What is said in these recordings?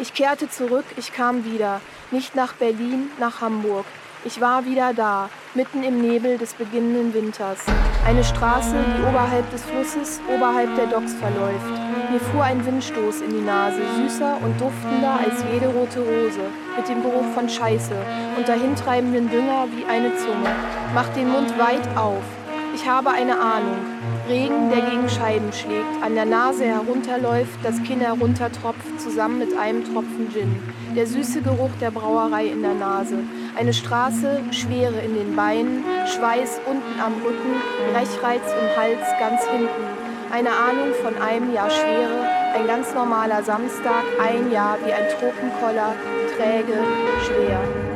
Ich kehrte zurück, ich kam wieder, nicht nach Berlin, nach Hamburg. Ich war wieder da, mitten im Nebel des beginnenden Winters. Eine Straße, die oberhalb des Flusses, oberhalb der Docks verläuft. Mir fuhr ein Windstoß in die Nase, süßer und duftender als jede rote Rose, mit dem Geruch von Scheiße und dahintreibenden Dünger wie eine Zunge. Mach den Mund weit auf. Ich habe eine Ahnung. Regen, der gegen Scheiben schlägt, an der Nase herunterläuft, das Kinn heruntertropft, zusammen mit einem Tropfen Gin. Der süße Geruch der Brauerei in der Nase. Eine Straße, Schwere in den Beinen, Schweiß unten am Rücken, Brechreiz im Hals ganz hinten. Eine Ahnung von einem Jahr Schwere, ein ganz normaler Samstag, ein Jahr wie ein Tropenkoller, träge, schwer.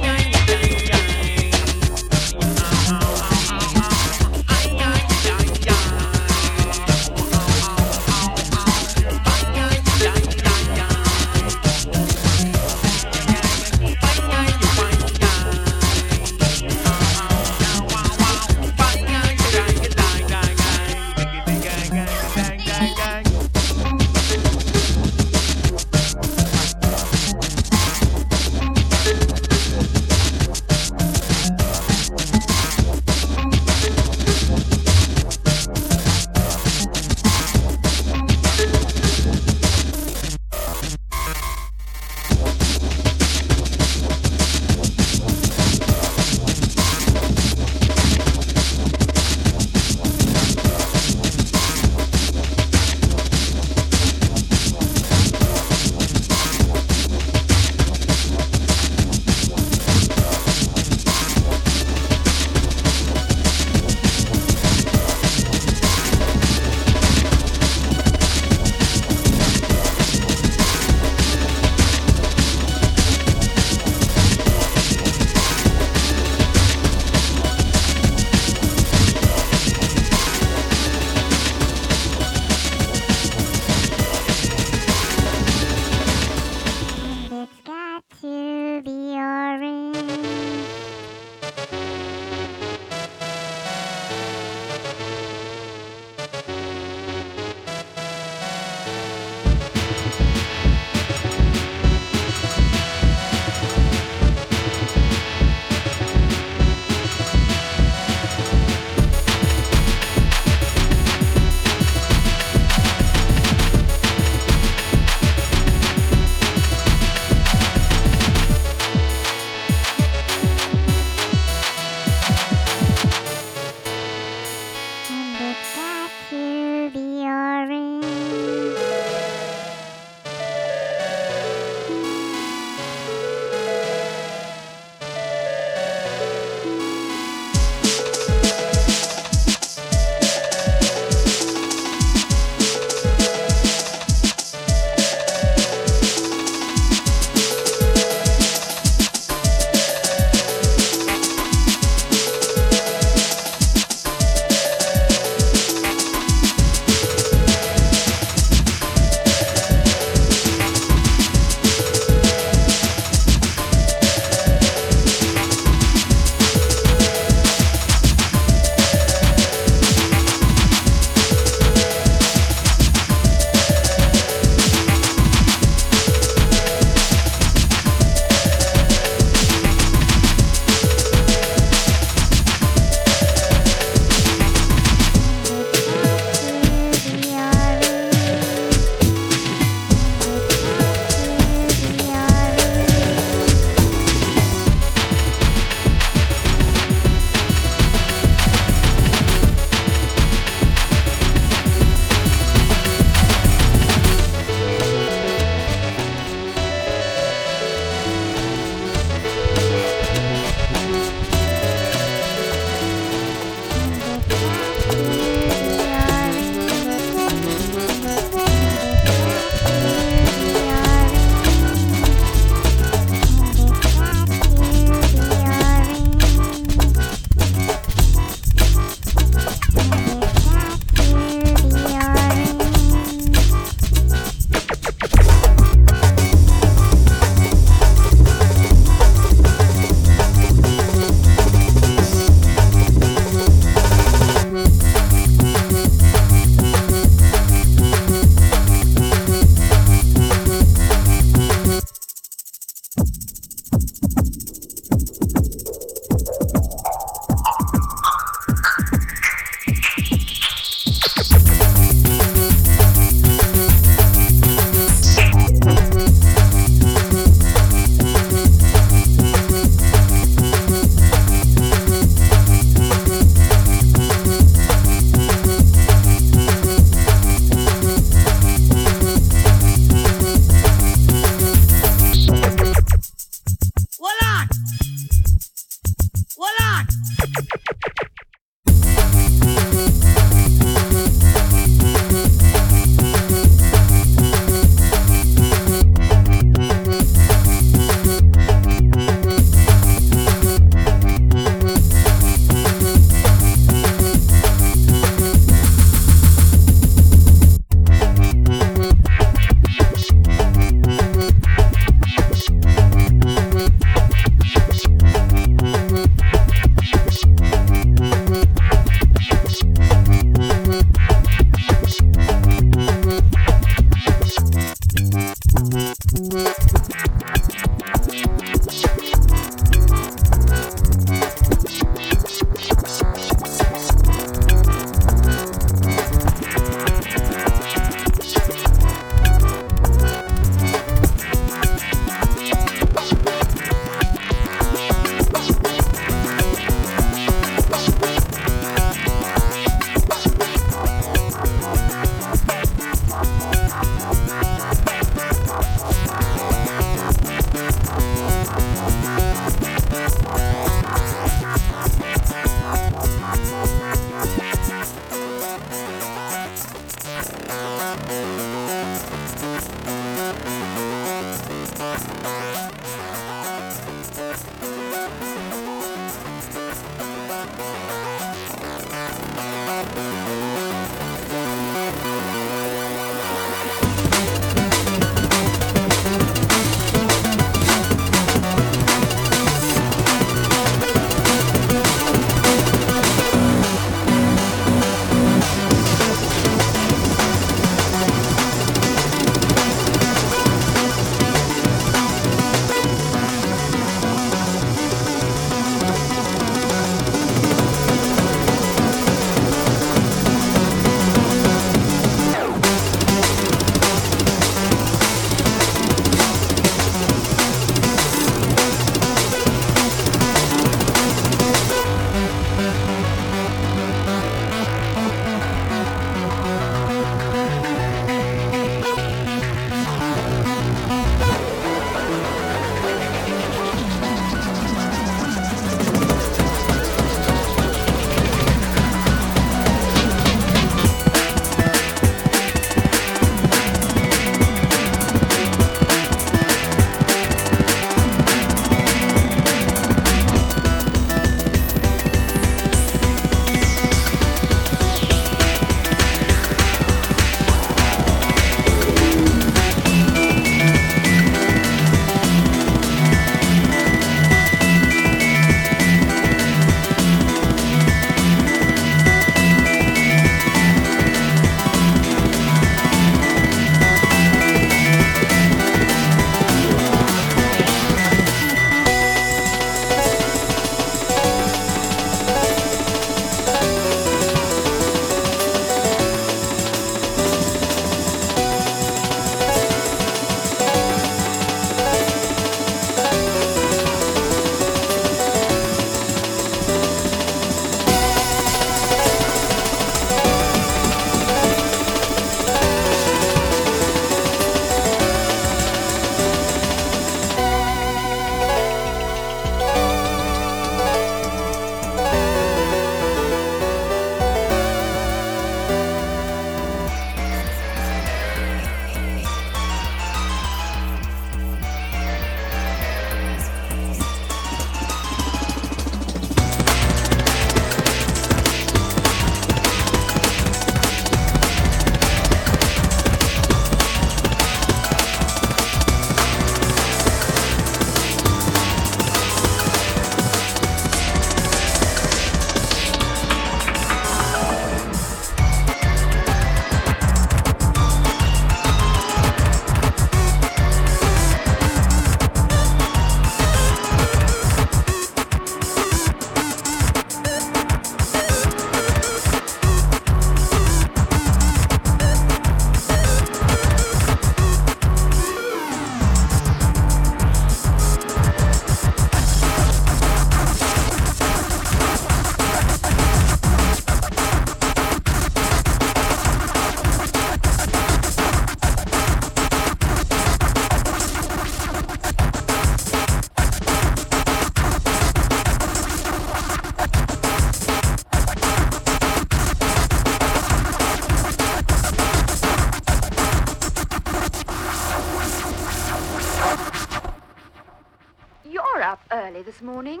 This morning?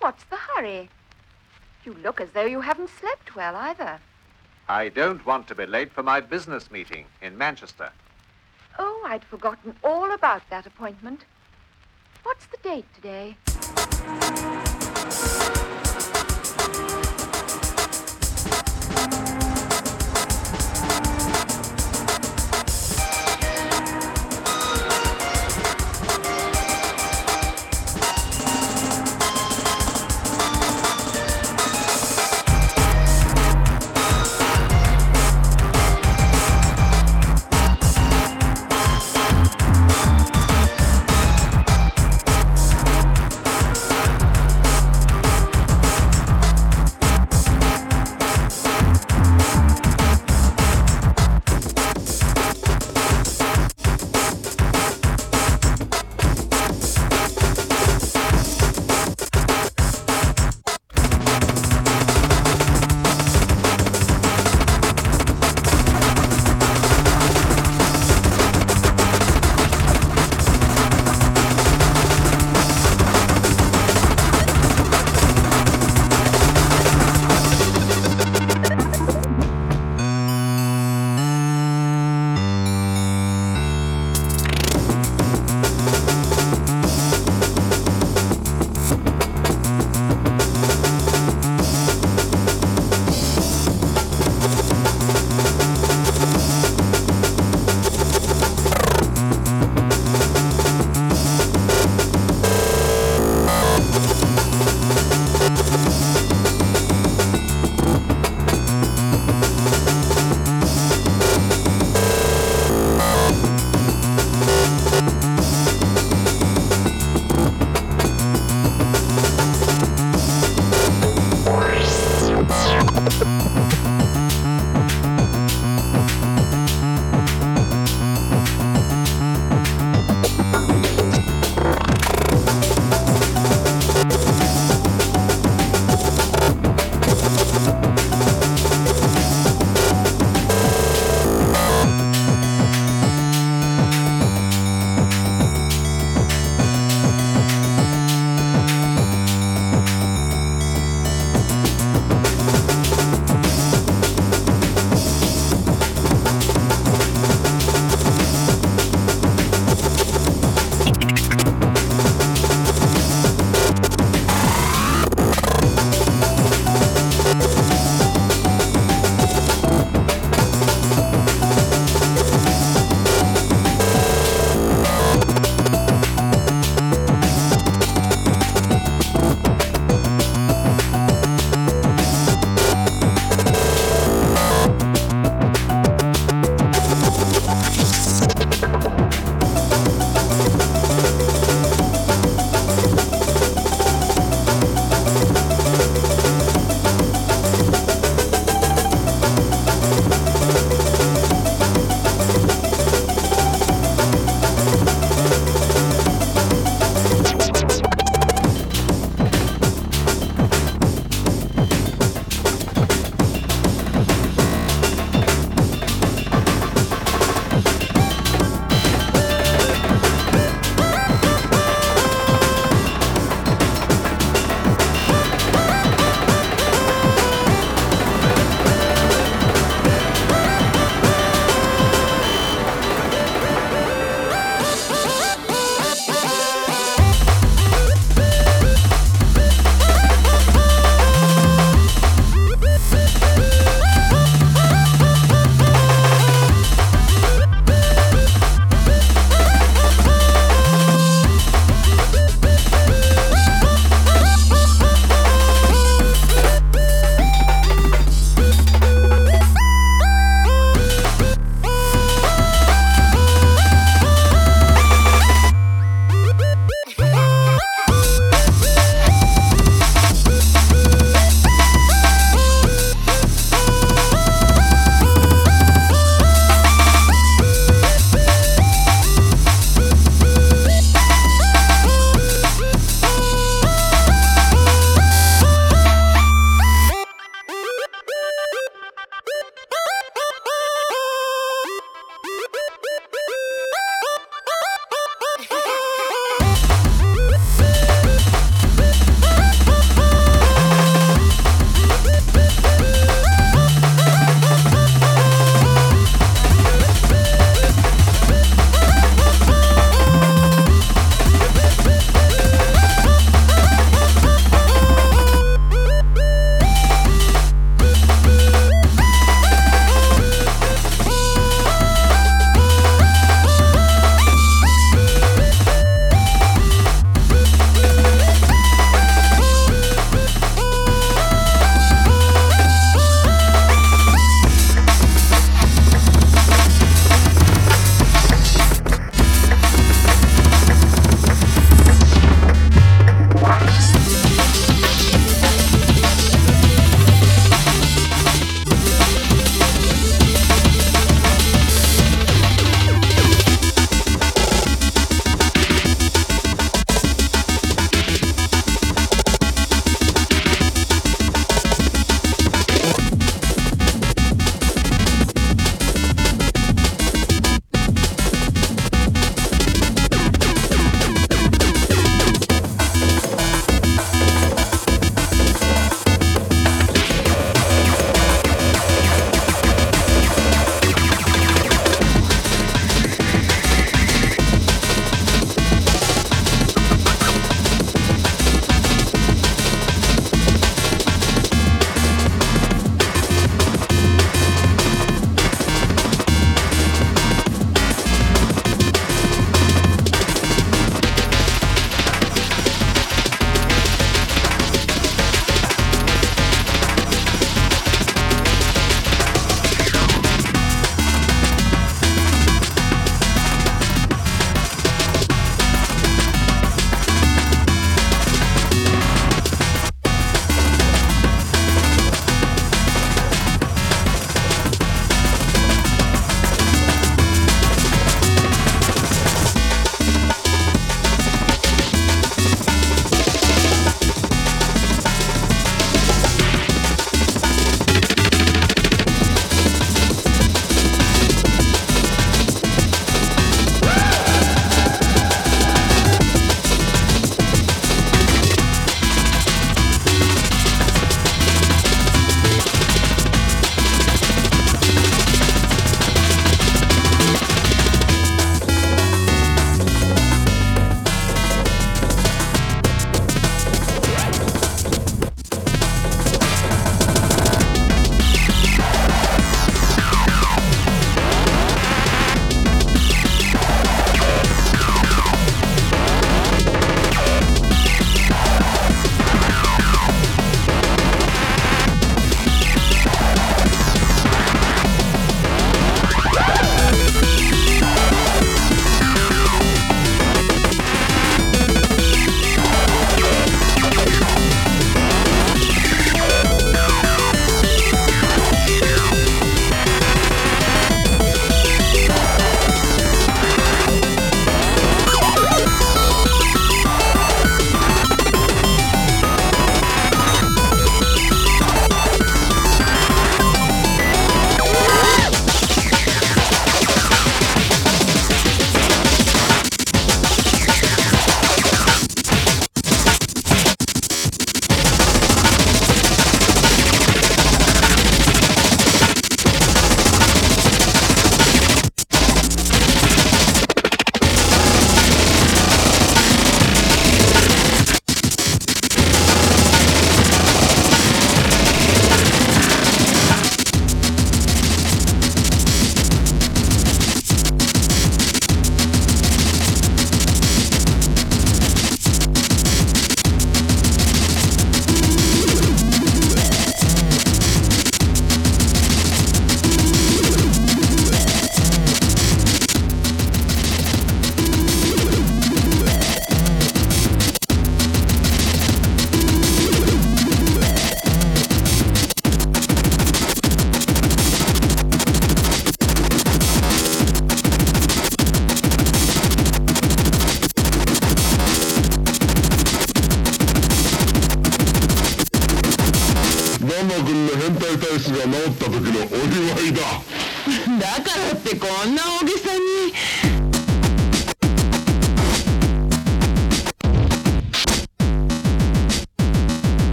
What's the hurry? You look as though you haven't slept well either. I don't want to be late for my business meeting in Manchester. Oh, I'd forgotten all about that appointment. What's the date today?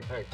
tak, tak.